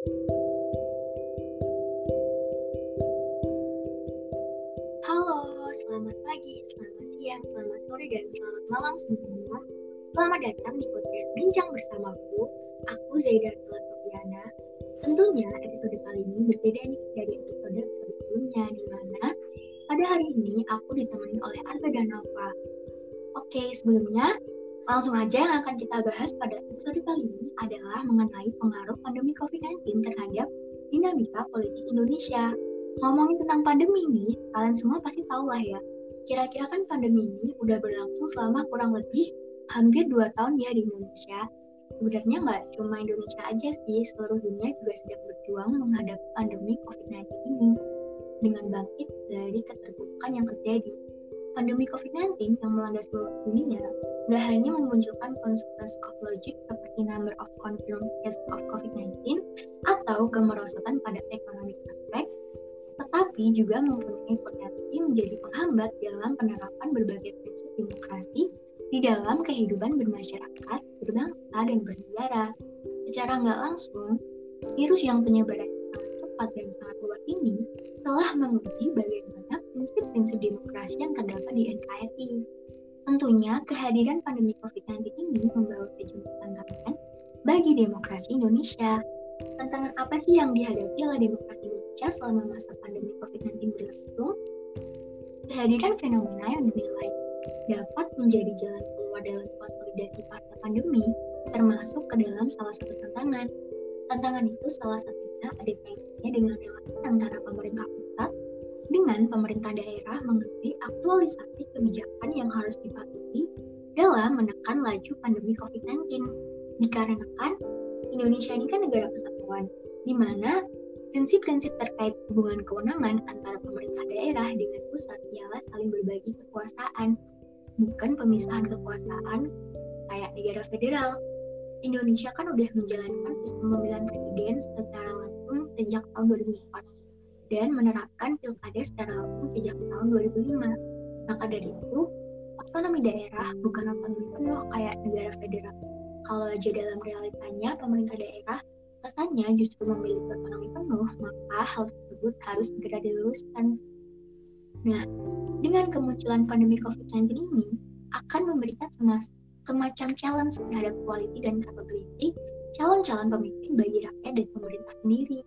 Halo, selamat pagi, selamat siang, selamat sore, dan selamat malam semuanya. Selamat datang di podcast Bincang Bersamaku. Aku Zaida Pelatoviana. Tentunya episode kali ini berbeda nih dari episode sebelumnya, di mana pada hari ini aku ditemani oleh Arga dan Nova. Oke, sebelumnya langsung aja yang akan kita bahas pada episode kali ini adalah mengenai pengaruh pandemi COVID-19 terhadap dinamika politik Indonesia. Ngomongin tentang pandemi ini, kalian semua pasti tahu lah ya. Kira-kira kan pandemi ini udah berlangsung selama kurang lebih hampir 2 tahun ya di Indonesia. Sebenarnya nggak cuma Indonesia aja sih, seluruh dunia juga sedang berjuang menghadapi pandemi COVID-19 ini dengan bangkit dari keterpurukan yang terjadi. Pandemi COVID-19 yang melanda seluruh dunia nggak hanya memunculkan consequence of logic seperti number of confirmed cases of COVID-19 atau kemerosotan pada ekonomi aspek, tetapi juga mempunyai potensi menjadi penghambat dalam penerapan berbagai prinsip demokrasi di dalam kehidupan bermasyarakat, berbangsa, dan bernegara. Secara nggak langsung, virus yang penyebarannya sangat cepat dan sangat luas ini telah menguji bagaimana prinsip-prinsip demokrasi yang terdapat di NKRI. Tentunya, kehadiran pandemi COVID-19 ini membawa sejumlah tantangan bagi demokrasi Indonesia. Tantangan apa sih yang dihadapi oleh demokrasi Indonesia selama masa pandemi COVID-19 berlangsung? Kehadiran fenomena yang dinilai dapat menjadi jalan keluar dalam konsolidasi pasca pandemi, termasuk ke dalam salah satu tantangan. Tantangan itu salah satunya ada kaitannya dengan relasi antara pemerintah dengan pemerintah daerah mengenai aktualisasi kebijakan yang harus dipatuhi dalam menekan laju pandemi COVID-19. Dikarenakan Indonesia ini kan negara kesatuan, di mana prinsip-prinsip terkait hubungan kewenangan antara pemerintah daerah dengan pusat ialah saling berbagi kekuasaan, bukan pemisahan kekuasaan kayak negara federal. Indonesia kan udah menjalankan sistem pemilihan presiden secara langsung sejak tahun 2004 dan menerapkan pilkada secara langsung sejak tahun 2005. Maka dari itu, otonomi daerah bukan otonomi penuh kayak negara federal. Kalau aja dalam realitanya pemerintah daerah kesannya justru memiliki otonomi penuh, maka hal tersebut harus segera diluruskan. Nah, dengan kemunculan pandemi COVID-19 ini akan memberikan semacam challenge terhadap quality dan capability calon-calon pemimpin bagi rakyat dan pemerintah sendiri.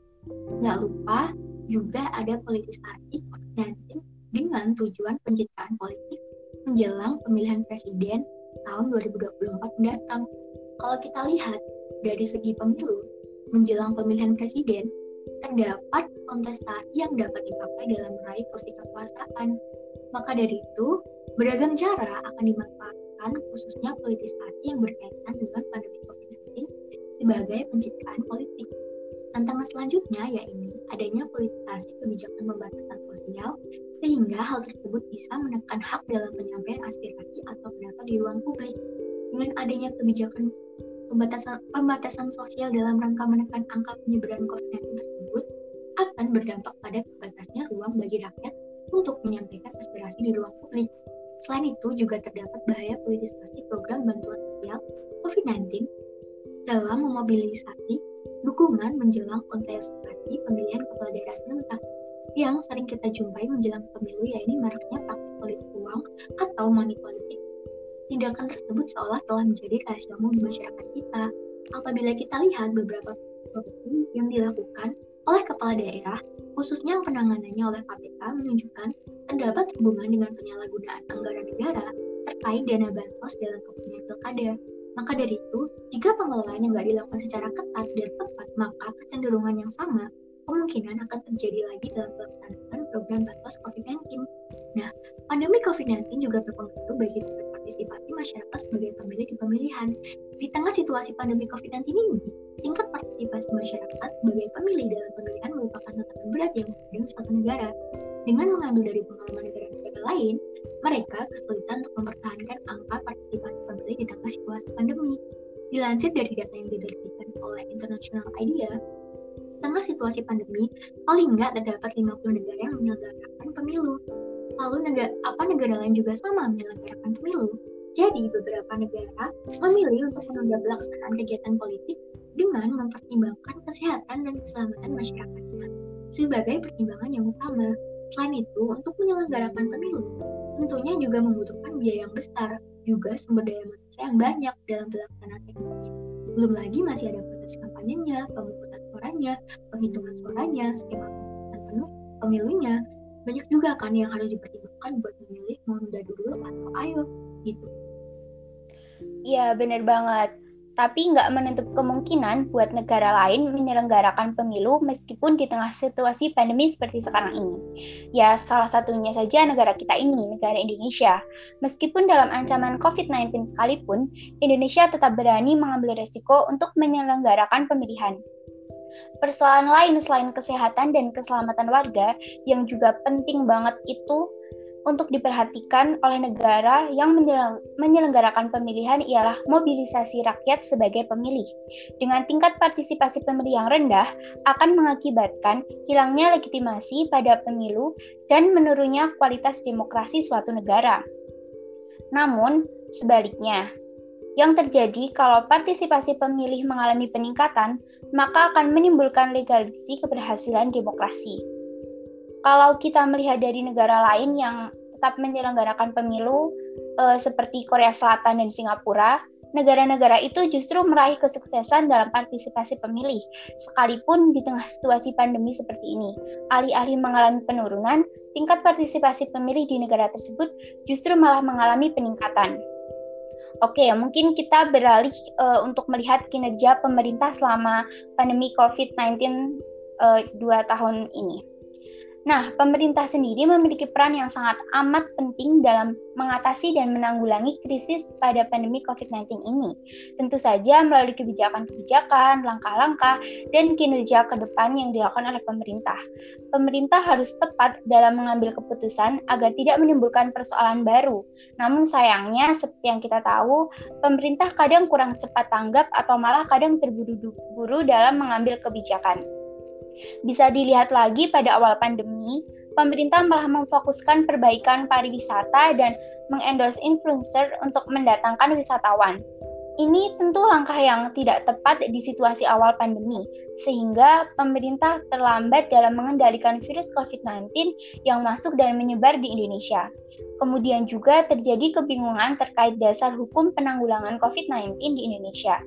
Nggak lupa juga ada politisasi COVID-19 dengan tujuan pencitraan politik menjelang pemilihan presiden tahun 2024 mendatang. Kalau kita lihat dari segi pemilu, menjelang pemilihan presiden, terdapat kontestasi yang dapat dipakai dalam meraih kursi kekuasaan. Maka dari itu, beragam cara akan dimanfaatkan khususnya politisasi yang berkaitan dengan pandemi COVID-19 sebagai pencitraan politik. Tantangan selanjutnya yaitu adanya politisasi kebijakan pembatasan sosial sehingga hal tersebut bisa menekan hak dalam penyampaian aspirasi atau pendapat di ruang publik. Dengan adanya kebijakan pembatasan, pembatasan sosial dalam rangka menekan angka penyebaran COVID-19 tersebut akan berdampak pada terbatasnya ruang bagi rakyat untuk menyampaikan aspirasi di ruang publik. Selain itu, juga terdapat bahaya politisasi program bantuan sosial COVID-19 dalam memobilisasi dukungan menjelang kontestasi pemilihan kepala daerah serentak yang sering kita jumpai menjelang pemilu yaitu maraknya praktik politik uang atau money politik. Tindakan tersebut seolah telah menjadi rahasia umum di masyarakat kita. Apabila kita lihat beberapa korupsi yang dilakukan oleh kepala daerah, khususnya penanganannya oleh KPK menunjukkan terdapat hubungan dengan penyalahgunaan anggaran negara terkait dana bansos dalam kepentingan pilkada. Maka dari itu, jika pengelolaannya nggak dilakukan secara ketat dan tepat, maka kecenderungan yang sama kemungkinan akan terjadi lagi dalam pelaksanaan program bansos COVID-19. Nah, pandemi COVID-19 juga berpengaruh bagi partisipasi masyarakat sebagai pemilih di pemilihan. Di tengah situasi pandemi COVID-19 ini, tingkat partisipasi masyarakat sebagai pemilih dalam pemilihan merupakan tantangan berat yang menghadang suatu negara. Dengan mengambil dari pengalaman negara-negara lain, mereka kesulitan untuk mempertahankan angka partisipasi di tengah situasi pandemi. Dilansir dari data yang diterbitkan oleh International IDEA, tengah situasi pandemi, paling nggak terdapat 50 negara yang menyelenggarakan pemilu. Lalu negara, apa negara lain juga sama menyelenggarakan pemilu? Jadi beberapa negara memilih untuk menunda pelaksanaan kegiatan politik dengan mempertimbangkan kesehatan dan keselamatan masyarakatnya sebagai pertimbangan yang utama. Selain itu, untuk menyelenggarakan pemilu, tentunya juga membutuhkan biaya yang besar, juga sumber daya yang banyak dalam pelaksanaan teknisnya. Belum lagi masih ada proses kampanyenya, pemungutan suaranya, penghitungan suaranya, skema penuh pemilunya. Banyak juga kan yang harus dipertimbangkan buat memilih mau menunda dulu atau ayo gitu. Iya bener banget tapi nggak menutup kemungkinan buat negara lain menyelenggarakan pemilu meskipun di tengah situasi pandemi seperti sekarang ini. Ya, salah satunya saja negara kita ini, negara Indonesia. Meskipun dalam ancaman COVID-19 sekalipun, Indonesia tetap berani mengambil resiko untuk menyelenggarakan pemilihan. Persoalan lain selain kesehatan dan keselamatan warga yang juga penting banget itu untuk diperhatikan oleh negara yang menyelenggarakan pemilihan ialah mobilisasi rakyat sebagai pemilih. Dengan tingkat partisipasi pemilih yang rendah akan mengakibatkan hilangnya legitimasi pada pemilu dan menurunnya kualitas demokrasi suatu negara. Namun, sebaliknya, yang terjadi kalau partisipasi pemilih mengalami peningkatan, maka akan menimbulkan legalisi keberhasilan demokrasi kalau kita melihat dari negara lain yang tetap menyelenggarakan pemilu uh, seperti Korea Selatan dan Singapura, negara-negara itu justru meraih kesuksesan dalam partisipasi pemilih, sekalipun di tengah situasi pandemi seperti ini. Alih-alih mengalami penurunan, tingkat partisipasi pemilih di negara tersebut justru malah mengalami peningkatan. Oke, mungkin kita beralih uh, untuk melihat kinerja pemerintah selama pandemi COVID-19 uh, dua tahun ini. Nah, pemerintah sendiri memiliki peran yang sangat amat penting dalam mengatasi dan menanggulangi krisis pada pandemi COVID-19 ini. Tentu saja melalui kebijakan-kebijakan, langkah-langkah, dan kinerja ke depan yang dilakukan oleh pemerintah. Pemerintah harus tepat dalam mengambil keputusan agar tidak menimbulkan persoalan baru. Namun sayangnya, seperti yang kita tahu, pemerintah kadang kurang cepat tanggap atau malah kadang terburu-buru dalam mengambil kebijakan. Bisa dilihat lagi pada awal pandemi, pemerintah malah memfokuskan perbaikan pariwisata dan mengendorse influencer untuk mendatangkan wisatawan. Ini tentu langkah yang tidak tepat di situasi awal pandemi, sehingga pemerintah terlambat dalam mengendalikan virus COVID-19 yang masuk dan menyebar di Indonesia. Kemudian juga terjadi kebingungan terkait dasar hukum penanggulangan COVID-19 di Indonesia.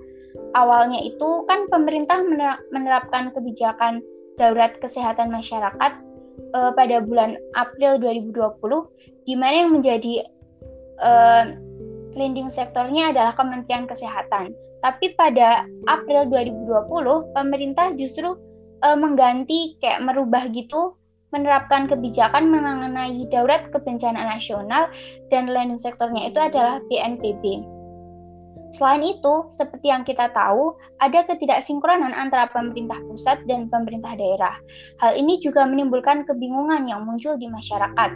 Awalnya itu kan pemerintah menerapkan kebijakan darurat kesehatan masyarakat uh, pada bulan April 2020 di mana yang menjadi uh, leading sektornya adalah Kementerian Kesehatan. Tapi pada April 2020 pemerintah justru uh, mengganti kayak merubah gitu menerapkan kebijakan mengenai darurat kebencanaan nasional dan landing sektornya itu adalah BNPB. Selain itu, seperti yang kita tahu, ada ketidaksinkronan antara pemerintah pusat dan pemerintah daerah. Hal ini juga menimbulkan kebingungan yang muncul di masyarakat.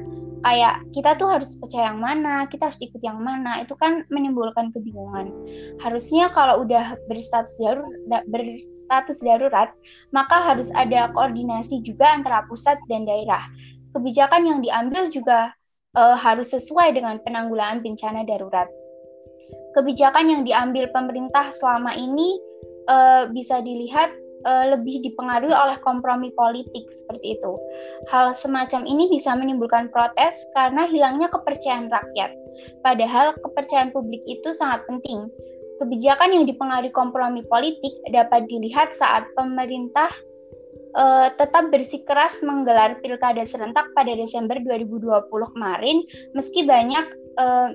Kayak kita tuh harus percaya yang mana, kita harus ikut yang mana, itu kan menimbulkan kebingungan. Harusnya kalau udah berstatus darurat, berstatus darurat, maka harus ada koordinasi juga antara pusat dan daerah. Kebijakan yang diambil juga uh, harus sesuai dengan penanggulangan bencana darurat kebijakan yang diambil pemerintah selama ini uh, bisa dilihat uh, lebih dipengaruhi oleh kompromi politik seperti itu. Hal semacam ini bisa menimbulkan protes karena hilangnya kepercayaan rakyat. Padahal kepercayaan publik itu sangat penting. Kebijakan yang dipengaruhi kompromi politik dapat dilihat saat pemerintah uh, tetap bersikeras menggelar pilkada serentak pada Desember 2020 kemarin, meski banyak uh,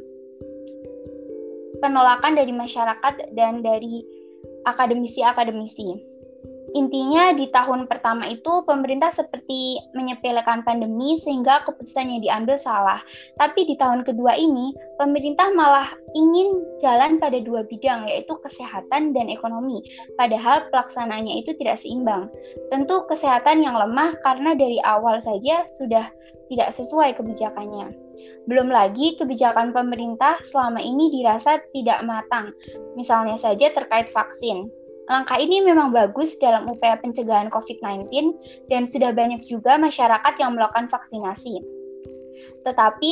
penolakan dari masyarakat dan dari akademisi-akademisi. Intinya di tahun pertama itu pemerintah seperti menyepelekan pandemi sehingga keputusan yang diambil salah. Tapi di tahun kedua ini pemerintah malah ingin jalan pada dua bidang yaitu kesehatan dan ekonomi. Padahal pelaksanaannya itu tidak seimbang. Tentu kesehatan yang lemah karena dari awal saja sudah tidak sesuai kebijakannya. Belum lagi kebijakan pemerintah selama ini dirasa tidak matang, misalnya saja terkait vaksin. Langkah ini memang bagus dalam upaya pencegahan COVID-19 dan sudah banyak juga masyarakat yang melakukan vaksinasi. Tetapi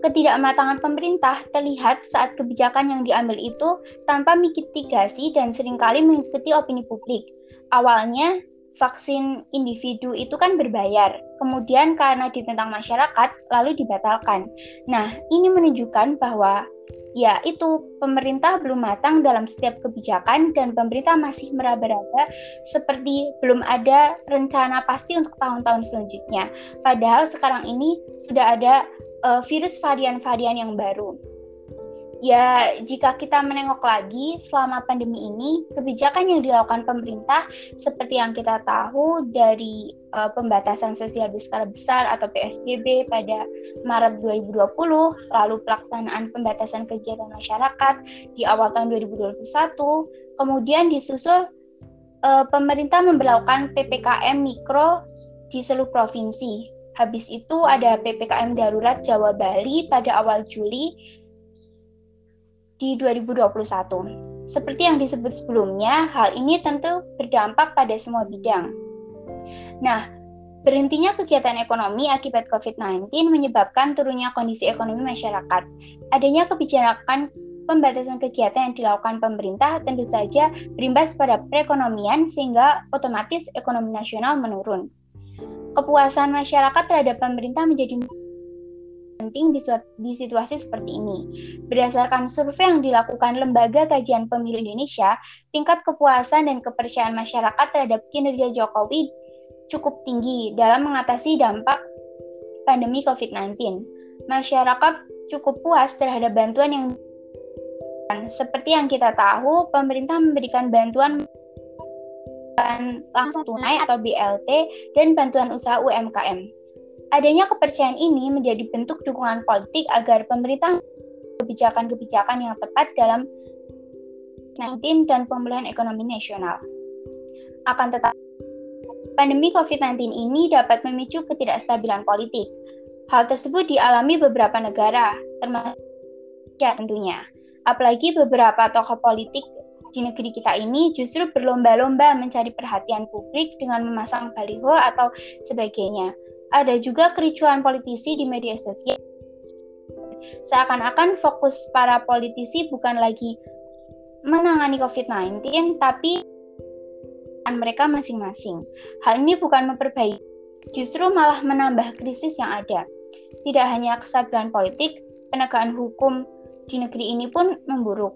Ketidakmatangan pemerintah terlihat saat kebijakan yang diambil itu tanpa mitigasi dan sering kali mengikuti opini publik. Awalnya, vaksin individu itu kan berbayar, kemudian karena ditentang masyarakat, lalu dibatalkan. Nah, ini menunjukkan bahwa ya itu pemerintah belum matang dalam setiap kebijakan dan pemerintah masih meraba-raba seperti belum ada rencana pasti untuk tahun-tahun selanjutnya. Padahal sekarang ini sudah ada uh, virus varian-varian yang baru. Ya, jika kita menengok lagi selama pandemi ini, kebijakan yang dilakukan pemerintah seperti yang kita tahu dari uh, pembatasan sosial berskala besar atau PSBB pada Maret 2020, lalu pelaksanaan pembatasan kegiatan masyarakat di awal tahun 2021, kemudian disusul uh, pemerintah memperlakukan PPKM mikro di seluruh provinsi. Habis itu ada PPKM darurat Jawa Bali pada awal Juli di 2021. Seperti yang disebut sebelumnya, hal ini tentu berdampak pada semua bidang. Nah, berhentinya kegiatan ekonomi akibat COVID-19 menyebabkan turunnya kondisi ekonomi masyarakat. Adanya kebijakan pembatasan kegiatan yang dilakukan pemerintah tentu saja berimbas pada perekonomian sehingga otomatis ekonomi nasional menurun kepuasan masyarakat terhadap pemerintah menjadi penting di, di situasi seperti ini. Berdasarkan survei yang dilakukan Lembaga Kajian Pemilu Indonesia, tingkat kepuasan dan kepercayaan masyarakat terhadap kinerja Jokowi cukup tinggi dalam mengatasi dampak pandemi COVID-19. Masyarakat cukup puas terhadap bantuan yang seperti yang kita tahu, pemerintah memberikan bantuan bantuan langsung tunai atau BLT dan bantuan usaha UMKM. Adanya kepercayaan ini menjadi bentuk dukungan politik agar pemerintah kebijakan-kebijakan yang tepat dalam 19 dan pemulihan ekonomi nasional. Akan tetapi, pandemi COVID-19 ini dapat memicu ketidakstabilan politik. Hal tersebut dialami beberapa negara, termasuk tentunya. Apalagi beberapa tokoh politik di negeri kita ini justru berlomba-lomba mencari perhatian publik dengan memasang baliho atau sebagainya. Ada juga kericuan politisi di media sosial. Seakan-akan fokus para politisi bukan lagi menangani COVID-19, tapi mereka masing-masing. Hal ini bukan memperbaiki, justru malah menambah krisis yang ada. Tidak hanya kestabilan politik, penegakan hukum di negeri ini pun memburuk.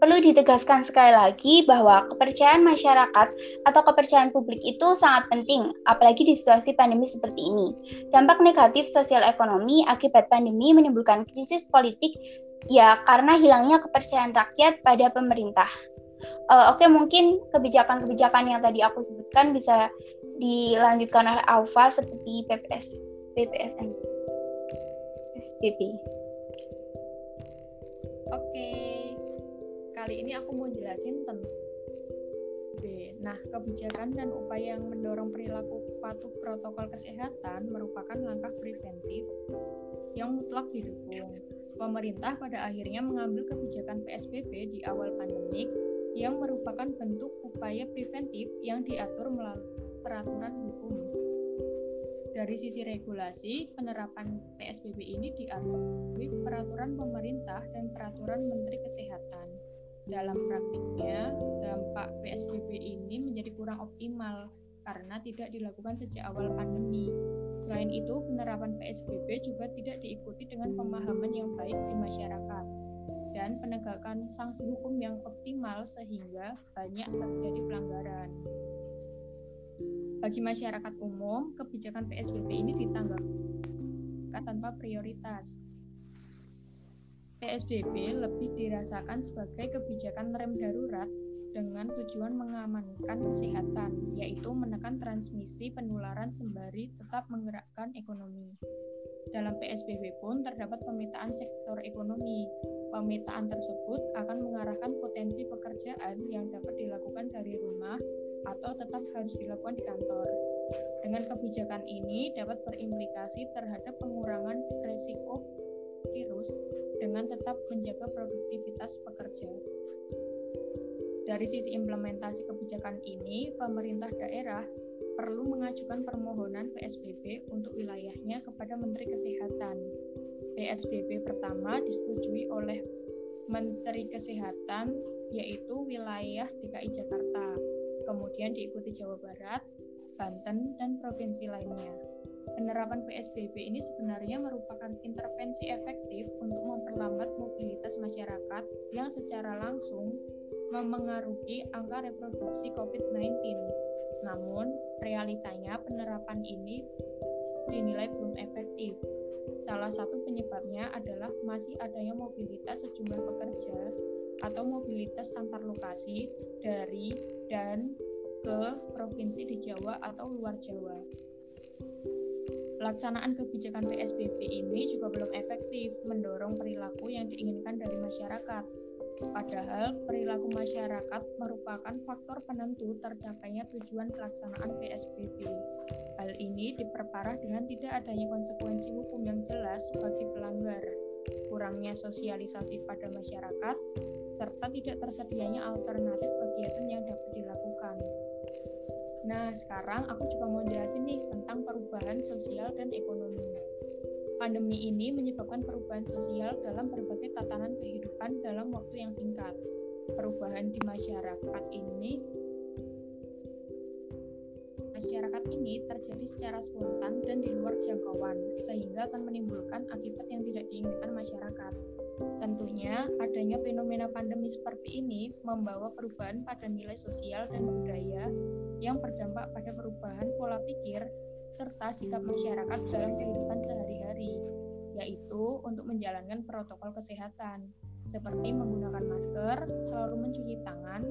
Perlu ditegaskan sekali lagi bahwa kepercayaan masyarakat atau kepercayaan publik itu sangat penting, apalagi di situasi pandemi seperti ini. Dampak negatif sosial ekonomi akibat pandemi menimbulkan krisis politik ya karena hilangnya kepercayaan rakyat pada pemerintah. Uh, Oke, okay, mungkin kebijakan-kebijakan yang tadi aku sebutkan bisa dilanjutkan oleh Alfa seperti PPS, PPSN, SPP. Oke. Okay kali ini aku mau jelasin tentang. Nah, kebijakan dan upaya yang mendorong perilaku patuh protokol kesehatan merupakan langkah preventif yang mutlak didukung. Pemerintah pada akhirnya mengambil kebijakan PSBB di awal pandemik yang merupakan bentuk upaya preventif yang diatur melalui peraturan hukum. Dari sisi regulasi, penerapan PSBB ini diatur melalui peraturan pemerintah dan peraturan Menteri Kesehatan dalam praktiknya dampak PSBB ini menjadi kurang optimal karena tidak dilakukan sejak awal pandemi. Selain itu, penerapan PSBB juga tidak diikuti dengan pemahaman yang baik di masyarakat dan penegakan sanksi hukum yang optimal sehingga banyak terjadi pelanggaran. Bagi masyarakat umum, kebijakan PSBB ini ditanggapi tanpa prioritas PSBB lebih dirasakan sebagai kebijakan rem darurat dengan tujuan mengamankan kesehatan, yaitu menekan transmisi penularan sembari tetap menggerakkan ekonomi. Dalam PSBB pun terdapat pemetaan sektor ekonomi. Pemetaan tersebut akan mengarahkan potensi pekerjaan yang dapat dilakukan dari rumah atau tetap harus dilakukan di kantor. Dengan kebijakan ini dapat berimplikasi terhadap pengurangan resiko virus dengan tetap menjaga produktivitas pekerja. Dari sisi implementasi kebijakan ini, pemerintah daerah perlu mengajukan permohonan PSBB untuk wilayahnya kepada Menteri Kesehatan. PSBB pertama disetujui oleh Menteri Kesehatan yaitu wilayah DKI Jakarta. Kemudian diikuti Jawa Barat, Banten, dan provinsi lainnya. Penerapan PSBB ini sebenarnya merupakan intervensi efektif untuk memperlambat mobilitas masyarakat yang secara langsung memengaruhi angka reproduksi COVID-19. Namun, realitanya penerapan ini dinilai belum efektif. Salah satu penyebabnya adalah masih adanya mobilitas sejumlah pekerja atau mobilitas antar lokasi dari dan ke provinsi di Jawa atau luar Jawa. Pelaksanaan kebijakan PSBB ini juga belum efektif mendorong perilaku yang diinginkan dari masyarakat. Padahal perilaku masyarakat merupakan faktor penentu tercapainya tujuan pelaksanaan PSBB. Hal ini diperparah dengan tidak adanya konsekuensi hukum yang jelas bagi pelanggar, kurangnya sosialisasi pada masyarakat, serta tidak tersedianya alternatif kegiatan yang. Nah, sekarang aku juga mau jelasin nih tentang perubahan sosial dan ekonomi. Pandemi ini menyebabkan perubahan sosial dalam berbagai tatanan kehidupan dalam waktu yang singkat. Perubahan di masyarakat ini masyarakat ini terjadi secara spontan dan di luar jangkauan, sehingga akan menimbulkan akibat yang tidak diinginkan masyarakat. Tentunya, adanya fenomena pandemi seperti ini membawa perubahan pada nilai sosial dan budaya yang berdampak pada perubahan pola pikir serta sikap masyarakat dalam kehidupan sehari-hari, yaitu untuk menjalankan protokol kesehatan, seperti menggunakan masker, selalu mencuci tangan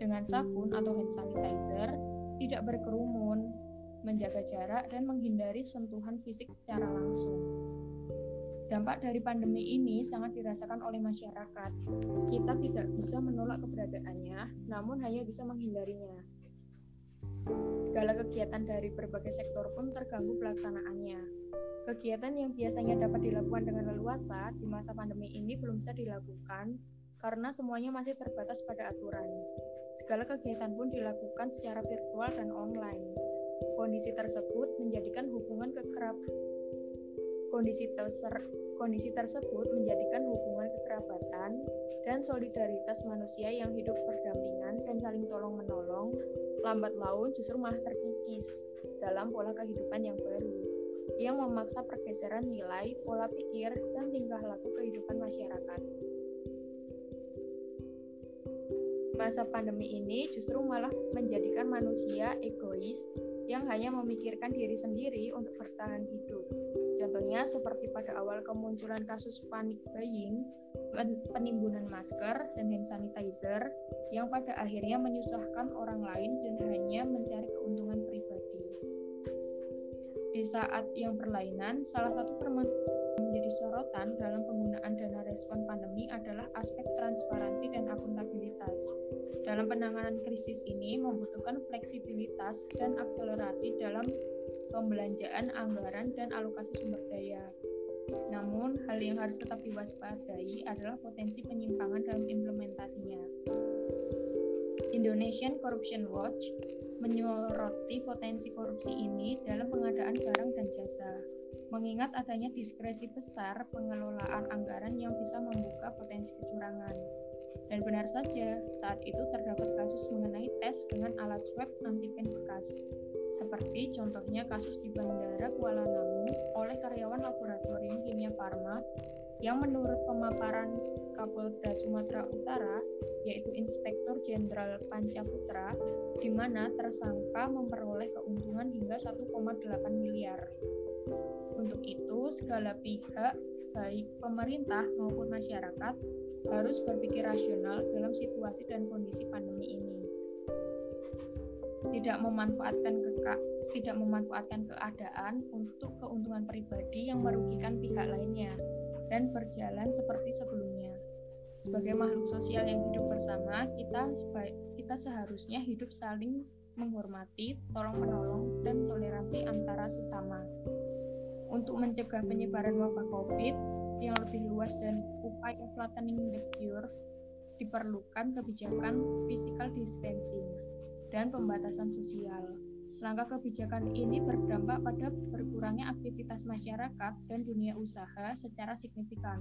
dengan sabun atau hand sanitizer, tidak berkerumun, menjaga jarak, dan menghindari sentuhan fisik secara langsung. Dampak dari pandemi ini sangat dirasakan oleh masyarakat. Kita tidak bisa menolak keberadaannya, namun hanya bisa menghindarinya. Segala kegiatan dari berbagai sektor pun terganggu pelaksanaannya. Kegiatan yang biasanya dapat dilakukan dengan leluasa di masa pandemi ini belum bisa dilakukan karena semuanya masih terbatas pada aturan. Segala kegiatan pun dilakukan secara virtual dan online. Kondisi tersebut menjadikan hubungan kondisi terser kondisi tersebut menjadikan hubungan kekerabatan dan solidaritas manusia yang hidup berdampingan dan saling tolong menolong lambat laun justru malah terkikis dalam pola kehidupan yang baru yang memaksa pergeseran nilai, pola pikir, dan tingkah laku kehidupan masyarakat. masa pandemi ini justru malah menjadikan manusia egois yang hanya memikirkan diri sendiri untuk bertahan hidup. Contohnya seperti pada awal kemunculan kasus panic buying, penimbunan masker dan hand sanitizer yang pada akhirnya menyusahkan orang lain dan hanya mencari keuntungan pribadi. Di saat yang berlainan, salah satu permasalahan menjadi sorotan dalam penggunaan dana respon pandemi adalah aspek transparansi dan akuntabilitas. Dalam penanganan krisis ini membutuhkan fleksibilitas dan akselerasi dalam pembelanjaan anggaran dan alokasi sumber daya. Namun, hal yang harus tetap diwaspadai adalah potensi penyimpangan dalam implementasinya. Indonesian Corruption Watch menyoroti potensi korupsi ini dalam pengadaan barang dan jasa mengingat adanya diskresi besar pengelolaan anggaran yang bisa membuka potensi kecurangan. Dan benar saja, saat itu terdapat kasus mengenai tes dengan alat swab antigen bekas, seperti contohnya kasus di Bandara Kuala Namu oleh karyawan laboratorium kimia Farma yang menurut pemaparan Kapolda Sumatera Utara, yaitu Inspektur Jenderal Pancaputra, di mana tersangka memperoleh keuntungan hingga 1,8 miliar. Untuk itu, segala pihak, baik pemerintah maupun masyarakat, harus berpikir rasional dalam situasi dan kondisi pandemi ini. Tidak memanfaatkan keka, tidak memanfaatkan keadaan untuk keuntungan pribadi yang merugikan pihak lainnya dan berjalan seperti sebelumnya. Sebagai makhluk sosial yang hidup bersama, kita kita seharusnya hidup saling menghormati, tolong menolong, dan toleransi antara sesama untuk mencegah penyebaran wabah COVID yang lebih luas dan upaya flattening the curve, diperlukan kebijakan physical distancing dan pembatasan sosial. Langkah kebijakan ini berdampak pada berkurangnya aktivitas masyarakat dan dunia usaha secara signifikan.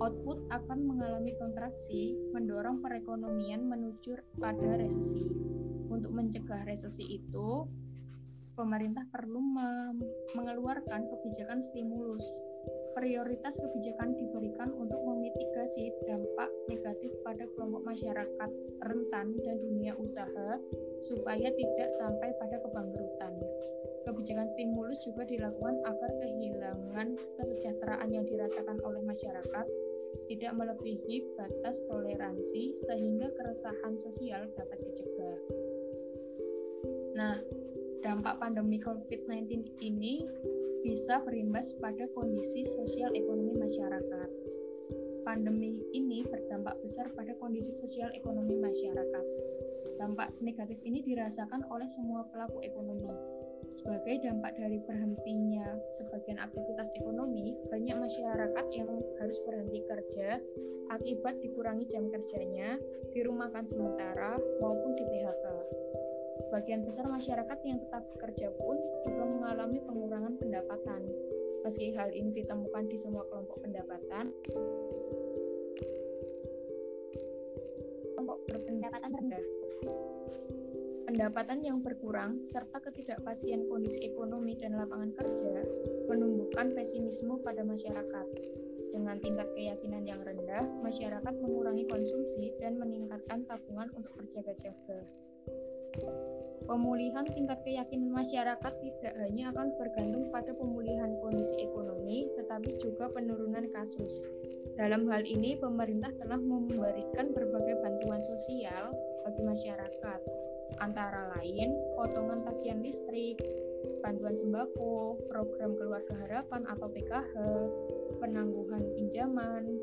Output akan mengalami kontraksi, mendorong perekonomian menuju pada resesi. Untuk mencegah resesi itu, pemerintah perlu mengeluarkan kebijakan stimulus. Prioritas kebijakan diberikan untuk memitigasi dampak negatif pada kelompok masyarakat rentan dan dunia usaha supaya tidak sampai pada kebangkrutan. Kebijakan stimulus juga dilakukan agar kehilangan kesejahteraan yang dirasakan oleh masyarakat tidak melebihi batas toleransi sehingga keresahan sosial dapat dicegah. Nah, dampak pandemi COVID-19 ini bisa berimbas pada kondisi sosial ekonomi masyarakat. Pandemi ini berdampak besar pada kondisi sosial ekonomi masyarakat Dampak negatif ini dirasakan oleh semua pelaku ekonomi. Sebagai dampak dari berhentinya sebagian aktivitas ekonomi, banyak masyarakat yang harus berhenti kerja akibat dikurangi jam kerjanya, dirumahkan sementara, maupun di PHK. Sebagian besar masyarakat yang tetap bekerja pun juga mengalami pengurangan pendapatan. Meski hal ini ditemukan di semua kelompok pendapatan, kelompok berpendapatan rendah Pendapatan yang berkurang serta ketidakpastian kondisi ekonomi dan lapangan kerja menumbuhkan pesimisme pada masyarakat. Dengan tingkat keyakinan yang rendah, masyarakat mengurangi konsumsi dan meningkatkan tabungan untuk berjaga-jaga. Pemulihan tingkat keyakinan masyarakat tidak hanya akan bergantung pada pemulihan kondisi ekonomi, tetapi juga penurunan kasus. Dalam hal ini, pemerintah telah memberikan berbagai bantuan sosial bagi masyarakat, antara lain potongan tagihan listrik, bantuan sembako, program keluarga harapan atau PKH, penangguhan pinjaman,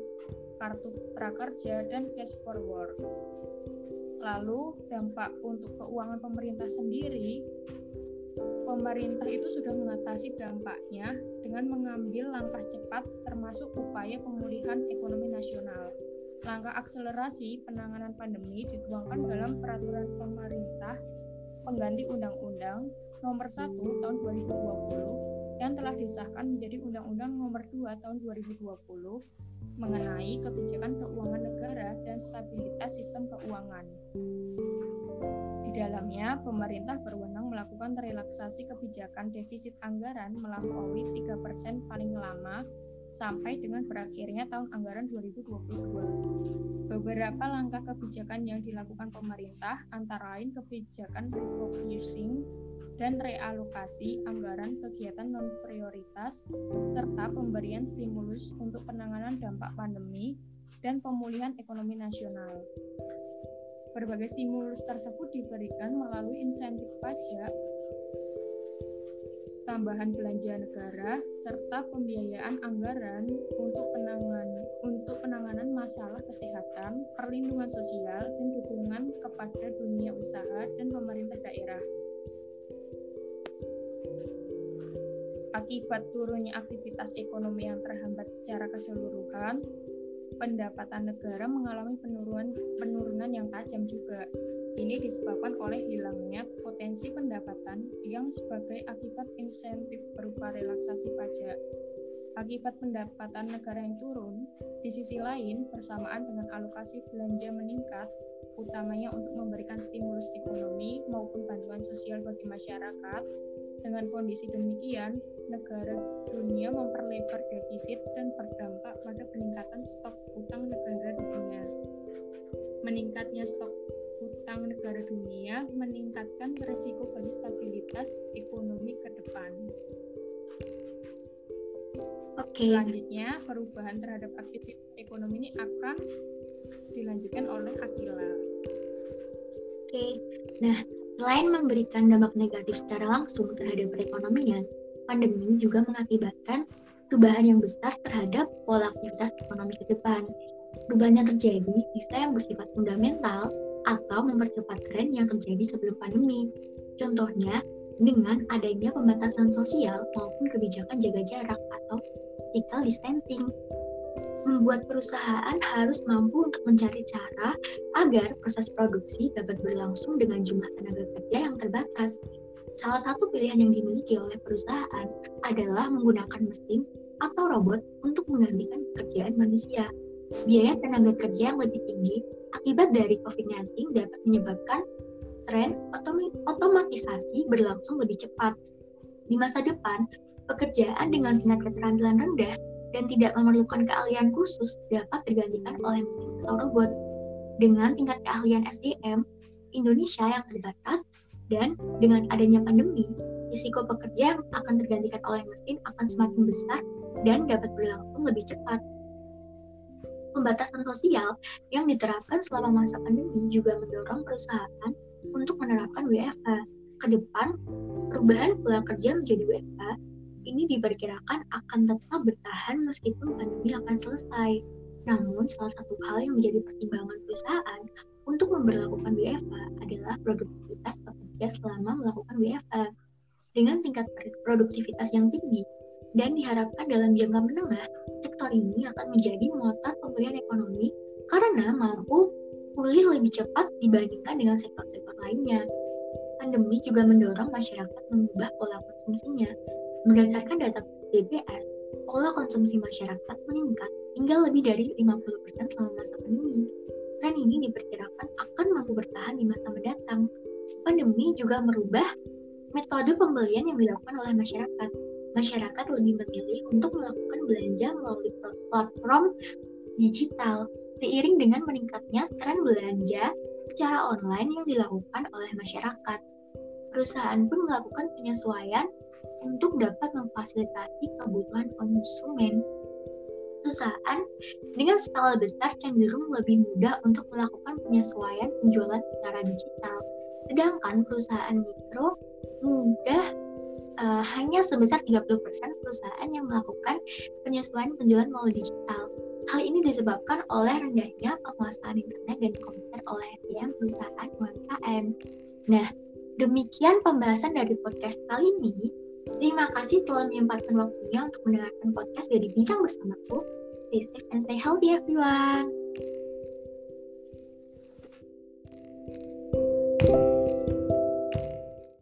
kartu prakerja, dan cash forward. Lalu dampak untuk keuangan pemerintah sendiri, pemerintah itu sudah mengatasi dampaknya dengan mengambil langkah cepat termasuk upaya pemulihan ekonomi nasional. Langkah akselerasi penanganan pandemi dituangkan dalam peraturan pemerintah pengganti Undang-Undang Nomor 1 Tahun 2020 yang telah disahkan menjadi Undang-Undang Nomor 2 Tahun 2020 mengenai kebijakan keuangan negara dan stabilitas sistem keuangan. Di dalamnya, pemerintah berwenang melakukan relaksasi kebijakan defisit anggaran melampaui 3% paling lama sampai dengan berakhirnya tahun anggaran 2022. Beberapa langkah kebijakan yang dilakukan pemerintah antara lain kebijakan refocusing dan realokasi anggaran kegiatan non prioritas serta pemberian stimulus untuk penanganan dampak pandemi dan pemulihan ekonomi nasional. Berbagai stimulus tersebut diberikan melalui insentif pajak, tambahan belanja negara serta pembiayaan anggaran untuk penanganan untuk penanganan masalah kesehatan, perlindungan sosial dan dukungan kepada dunia usaha dan pemerintah daerah. Akibat turunnya aktivitas ekonomi yang terhambat secara keseluruhan, pendapatan negara mengalami penurunan penurunan yang tajam juga ini disebabkan oleh hilangnya potensi pendapatan yang sebagai akibat insentif berupa relaksasi pajak. Akibat pendapatan negara yang turun, di sisi lain bersamaan dengan alokasi belanja meningkat, utamanya untuk memberikan stimulus ekonomi maupun bantuan sosial bagi masyarakat. Dengan kondisi demikian, negara dunia memperlebar defisit dan berdampak pada peningkatan stok utang negara dunia. Meningkatnya stok utang negara dunia meningkatkan risiko bagi stabilitas ekonomi ke depan. Oke. Selanjutnya, perubahan terhadap aktivitas ekonomi ini akan dilanjutkan oleh Akila. Oke. Nah, selain memberikan dampak negatif secara langsung terhadap perekonomian, pandemi juga mengakibatkan perubahan yang besar terhadap pola aktivitas ekonomi ke depan. Perubahan yang terjadi bisa yang bersifat fundamental atau mempercepat tren yang terjadi sebelum pandemi. Contohnya, dengan adanya pembatasan sosial maupun kebijakan jaga jarak atau physical distancing. Membuat perusahaan harus mampu untuk mencari cara agar proses produksi dapat berlangsung dengan jumlah tenaga kerja yang terbatas. Salah satu pilihan yang dimiliki oleh perusahaan adalah menggunakan mesin atau robot untuk menggantikan pekerjaan manusia. Biaya tenaga kerja yang lebih tinggi akibat dari COVID-19 dapat menyebabkan tren otomatisasi berlangsung lebih cepat. Di masa depan, pekerjaan dengan tingkat keterampilan rendah dan tidak memerlukan keahlian khusus dapat tergantikan oleh mesin atau robot. Dengan tingkat keahlian SDM Indonesia yang terbatas dan dengan adanya pandemi, risiko pekerja yang akan tergantikan oleh mesin akan semakin besar dan dapat berlangsung lebih cepat. Pembatasan sosial yang diterapkan selama masa pandemi juga mendorong perusahaan untuk menerapkan WFH. Ke depan, perubahan pola kerja menjadi WFH ini diperkirakan akan tetap bertahan meskipun pandemi akan selesai. Namun, salah satu hal yang menjadi pertimbangan perusahaan untuk memperlakukan WFH adalah produktivitas pekerja selama melakukan WFH. Dengan tingkat produktivitas yang tinggi dan diharapkan dalam jangka menengah, sektor ini akan menjadi motor pemulihan ekonomi karena mampu pulih lebih cepat dibandingkan dengan sektor-sektor lainnya. Pandemi juga mendorong masyarakat mengubah pola konsumsinya, Berdasarkan data BPS, pola konsumsi masyarakat meningkat hingga lebih dari 50% selama masa pandemi. Tren ini diperkirakan akan mampu bertahan di masa mendatang. Pandemi juga merubah metode pembelian yang dilakukan oleh masyarakat. Masyarakat lebih memilih untuk melakukan belanja melalui platform digital, seiring dengan meningkatnya tren belanja secara online yang dilakukan oleh masyarakat. Perusahaan pun melakukan penyesuaian untuk dapat memfasilitasi kebutuhan konsumen. Perusahaan dengan skala besar cenderung lebih mudah untuk melakukan penyesuaian penjualan secara digital, sedangkan perusahaan mikro mudah uh, hanya sebesar 30% perusahaan yang melakukan penyesuaian penjualan melalui digital. Hal ini disebabkan oleh rendahnya penguasaan internet dan komputer oleh SDM perusahaan UMKM. Nah, demikian pembahasan dari podcast kali ini. Terima kasih telah menyempatkan waktunya untuk mendengarkan podcast dari Bincang Bersamaku. Stay safe and stay healthy everyone. thank you